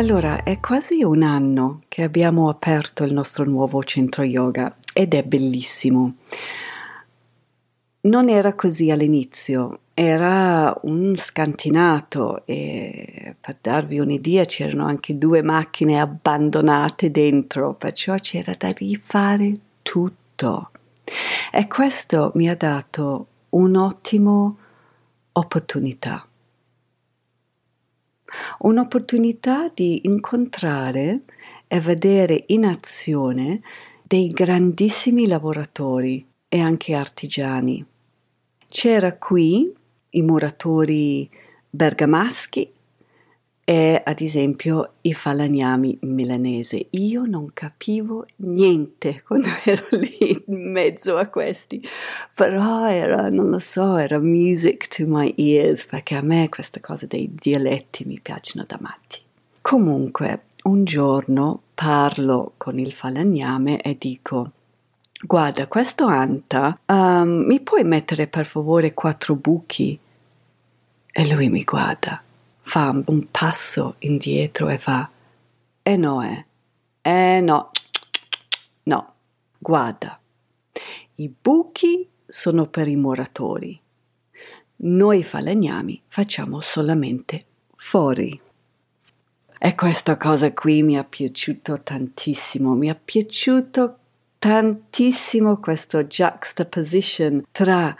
Allora, è quasi un anno che abbiamo aperto il nostro nuovo centro yoga ed è bellissimo. Non era così all'inizio, era un scantinato e per darvi un'idea c'erano anche due macchine abbandonate dentro, perciò c'era da rifare tutto. E questo mi ha dato un'ottima opportunità un'opportunità di incontrare e vedere in azione dei grandissimi lavoratori e anche artigiani. C'era qui i muratori bergamaschi e ad esempio i falagnami milanesi. Io non capivo niente quando ero lì in mezzo a questi, però era, non lo so, era music to my ears perché a me queste cose dei dialetti mi piacciono da matti. Comunque, un giorno parlo con il falagname e dico Guarda, questo anta, um, mi puoi mettere per favore quattro buchi? E lui mi guarda fa un passo indietro e fa eh no, eh, eh no, no, guarda, i buchi sono per i muratori, noi falegnami facciamo solamente fuori. E questa cosa qui mi è piaciuto tantissimo, mi è piaciuto tantissimo questo juxtaposition tra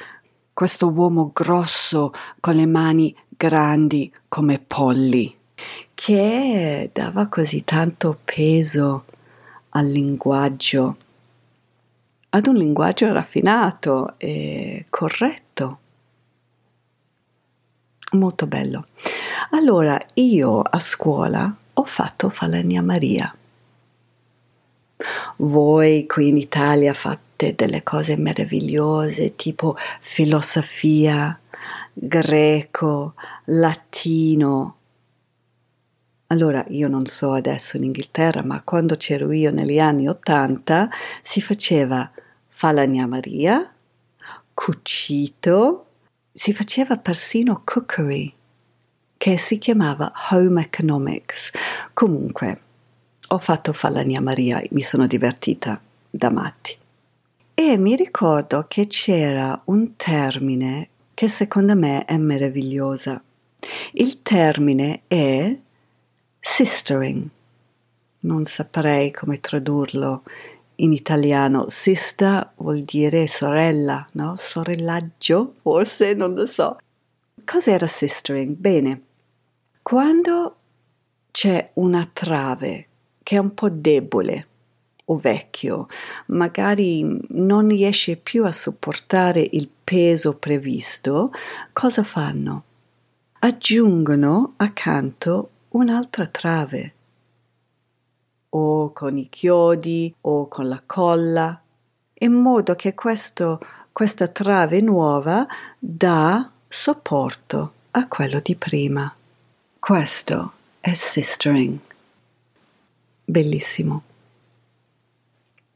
questo uomo grosso con le mani grandi come polli, che dava così tanto peso al linguaggio, ad un linguaggio raffinato e corretto. Molto bello. Allora, io a scuola ho fatto Falania. Voi qui in Italia fate delle cose meravigliose tipo filosofia, greco, latino. Allora, io non so adesso in Inghilterra, ma quando c'ero io negli anni Ottanta si faceva Falania Maria, cucito, si faceva persino cookery, che si chiamava Home Economics. Comunque, ho fatto Falania Maria, mi sono divertita da matti. E mi ricordo che c'era un termine che secondo me è meravigliosa. Il termine è sistering. Non saprei come tradurlo in italiano. Sista vuol dire sorella, no? Sorellaggio, forse, non lo so. Cos'era sistering? Bene, quando c'è una trave che è un po' debole, o vecchio, magari non riesce più a sopportare il peso previsto, cosa fanno? Aggiungono accanto un'altra trave, o con i chiodi o con la colla, in modo che questo, questa trave nuova dà supporto a quello di prima. Questo è sistering. Bellissimo.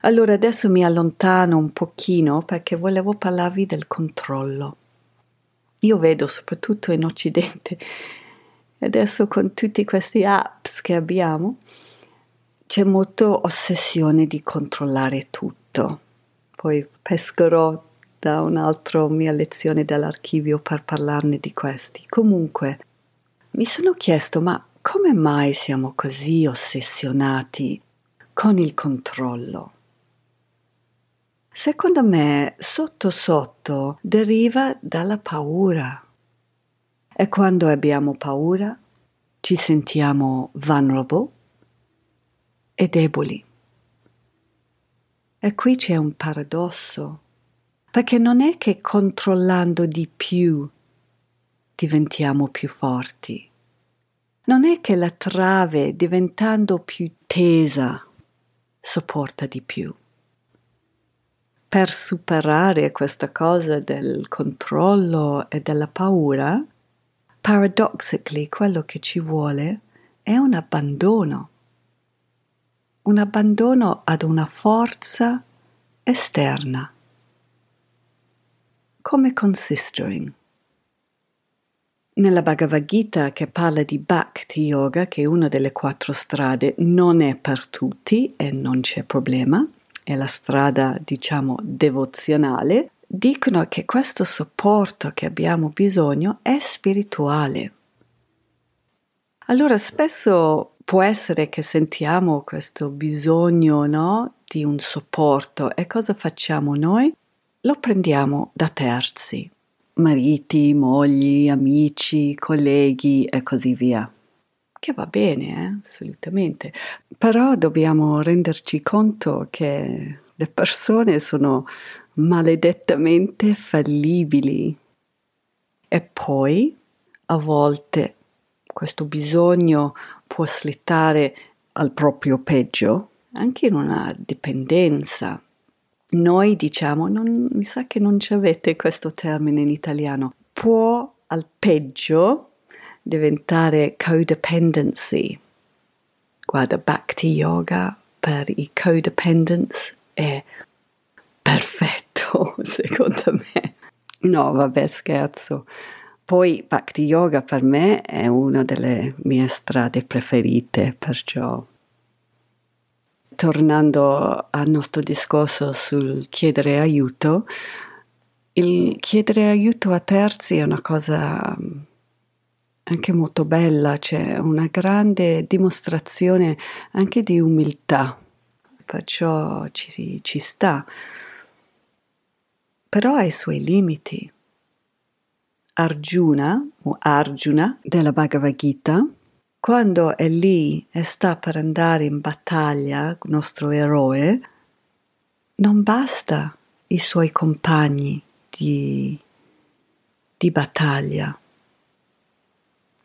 Allora adesso mi allontano un pochino perché volevo parlarvi del controllo. Io vedo soprattutto in Occidente, adesso con tutti questi apps che abbiamo, c'è molto ossessione di controllare tutto. Poi pescherò da un'altra mia lezione dall'archivio per parlarne di questi. Comunque, mi sono chiesto, ma come mai siamo così ossessionati con il controllo? Secondo me, sotto sotto, deriva dalla paura. E quando abbiamo paura, ci sentiamo vulnerable e deboli. E qui c'è un paradosso, perché non è che controllando di più diventiamo più forti. Non è che la trave, diventando più tesa, sopporta di più. Per superare questa cosa del controllo e della paura, paradoxically quello che ci vuole è un abbandono. Un abbandono ad una forza esterna, come consistering. Nella Bhagavad Gita che parla di Bhakti Yoga, che è una delle quattro strade, non è per tutti e non c'è problema, è la strada, diciamo, devozionale, dicono che questo supporto che abbiamo bisogno è spirituale. Allora spesso può essere che sentiamo questo bisogno, no, di un supporto e cosa facciamo noi? Lo prendiamo da terzi, mariti, mogli, amici, colleghi e così via. Che va bene, eh? assolutamente. Però dobbiamo renderci conto che le persone sono maledettamente fallibili. E poi, a volte, questo bisogno può slittare al proprio peggio, anche in una dipendenza noi diciamo, non, mi sa che non ci avete questo termine in italiano, può al peggio diventare codependency. Guarda, Bhakti Yoga per i codependents è perfetto, secondo me. No, vabbè, scherzo. Poi Bhakti Yoga per me è una delle mie strade preferite, perciò tornando al nostro discorso sul chiedere aiuto, il chiedere aiuto a terzi è una cosa anche molto bella, c'è una grande dimostrazione anche di umiltà, perciò ci, ci sta, però ha i suoi limiti. Arjuna o Arjuna della Bhagavad Gita quando è lì e sta per andare in battaglia, il nostro eroe, non basta i suoi compagni di, di battaglia.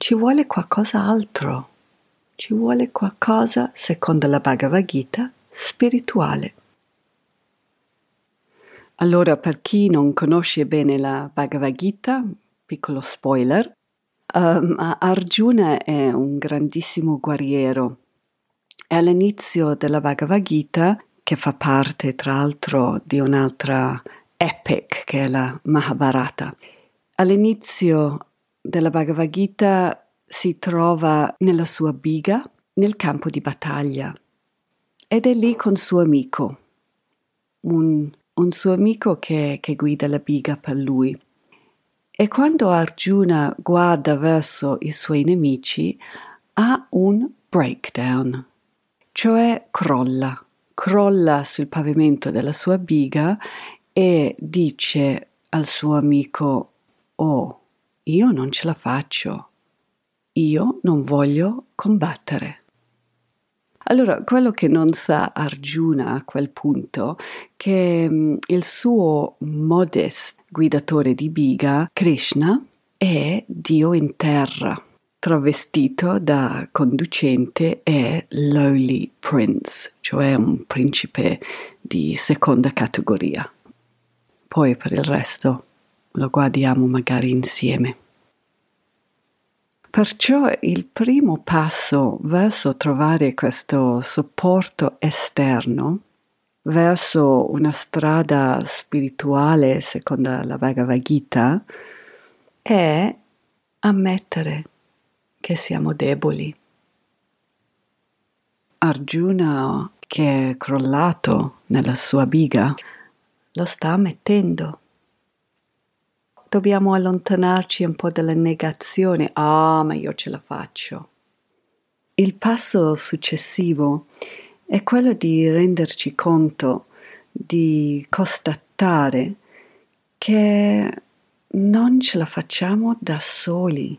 Ci vuole qualcosa altro. Ci vuole qualcosa, secondo la Bhagavad Gita, spirituale. Allora, per chi non conosce bene la Bhagavad Gita, piccolo spoiler, Um, Arjuna è un grandissimo guerriero e all'inizio della Bhagavad Gita, che fa parte tra l'altro di un'altra epic che è la Mahabharata, all'inizio della Bhagavad Gita si trova nella sua biga nel campo di battaglia ed è lì con suo amico, un, un suo amico che, che guida la biga per lui. E quando Arjuna guarda verso i suoi nemici, ha un breakdown, cioè crolla, crolla sul pavimento della sua biga e dice al suo amico, oh, io non ce la faccio, io non voglio combattere. Allora, quello che non sa Arjuna a quel punto, che mm, il suo modest guidatore di biga, Krishna, è Dio in terra, travestito da conducente e lowly prince, cioè un principe di seconda categoria. Poi per il resto lo guardiamo magari insieme. Perciò il primo passo verso trovare questo supporto esterno, verso una strada spirituale secondo la Bhagavad Gita, è ammettere che siamo deboli. Arjuna, che è crollato nella sua biga, lo sta ammettendo dobbiamo allontanarci un po' dalla negazione, ah, ma io ce la faccio. Il passo successivo è quello di renderci conto, di constatare che non ce la facciamo da soli.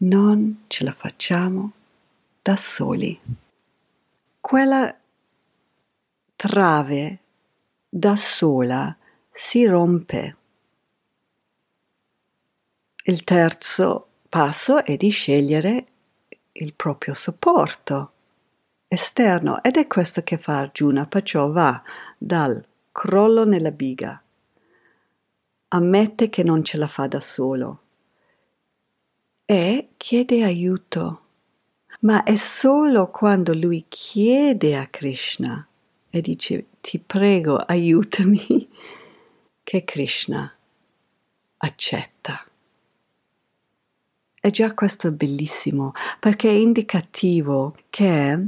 Non ce la facciamo da soli. Quella trave da sola si rompe il terzo passo è di scegliere il proprio supporto esterno ed è questo che fa Arjuna, perciò va dal crollo nella biga, ammette che non ce la fa da solo e chiede aiuto, ma è solo quando lui chiede a Krishna e dice ti prego aiutami che Krishna accetta. E già questo è bellissimo perché è indicativo che,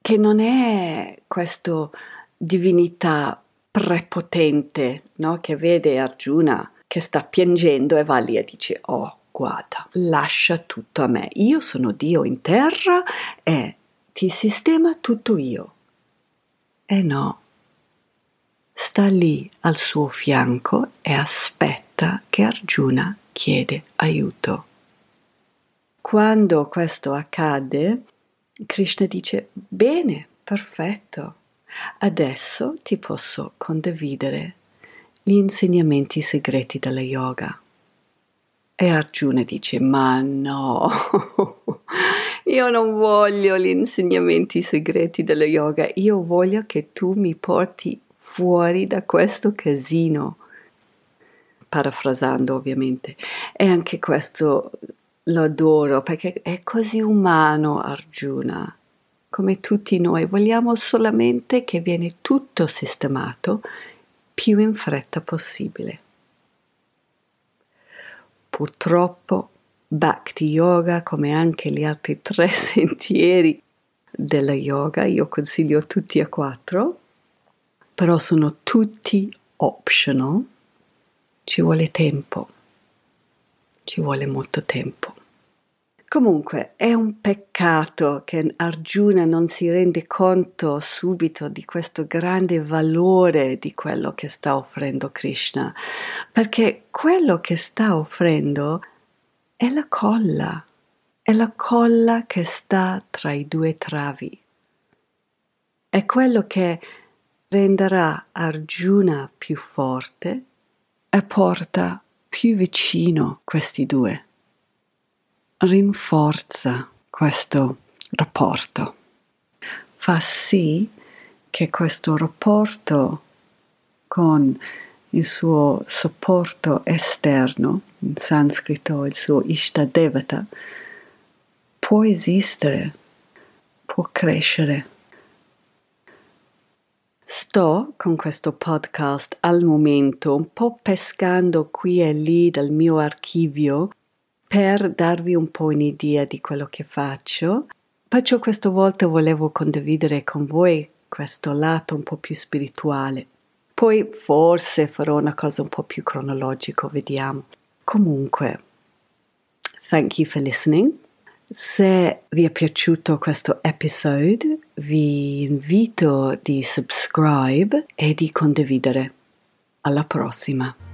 che non è questa divinità prepotente no? che vede Arjuna che sta piangendo e va lì e dice oh guarda lascia tutto a me. Io sono Dio in terra e ti sistema tutto io. E no. Sta lì al suo fianco e aspetta che Arjuna chiede aiuto quando questo accade, Krishna dice, bene, perfetto, adesso ti posso condividere gli insegnamenti segreti della yoga. E Arjuna dice, ma no, io non voglio gli insegnamenti segreti della yoga, io voglio che tu mi porti fuori da questo casino. Parafrasando ovviamente. E anche questo lo adoro perché è così umano Arjuna. Come tutti noi vogliamo solamente che viene tutto sistemato più in fretta possibile. Purtroppo Bhakti Yoga, come anche gli altri tre sentieri della yoga, io consiglio tutti a quattro, però sono tutti optional, ci vuole tempo, ci vuole molto tempo. Comunque è un peccato che Arjuna non si rende conto subito di questo grande valore di quello che sta offrendo Krishna, perché quello che sta offrendo è la colla, è la colla che sta tra i due travi. È quello che renderà Arjuna più forte e porta più vicino questi due rinforza questo rapporto, fa sì che questo rapporto con il suo supporto esterno, in sanscrito il suo Ishtadevata, può esistere, può crescere. Sto con questo podcast al momento un po' pescando qui e lì dal mio archivio per darvi un po' un'idea di quello che faccio. Perciò questa volta volevo condividere con voi questo lato un po' più spirituale. Poi forse farò una cosa un po' più cronologica, vediamo. Comunque, thank you for listening. Se vi è piaciuto questo episodio, vi invito di subscribe e di condividere. Alla prossima!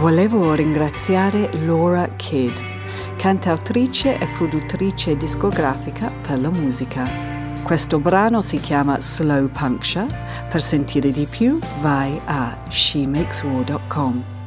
Volevo ringraziare Laura Kidd, cantautrice e produttrice discografica per la musica. Questo brano si chiama Slow Puncture. Per sentire di più vai a shemakeswar.com.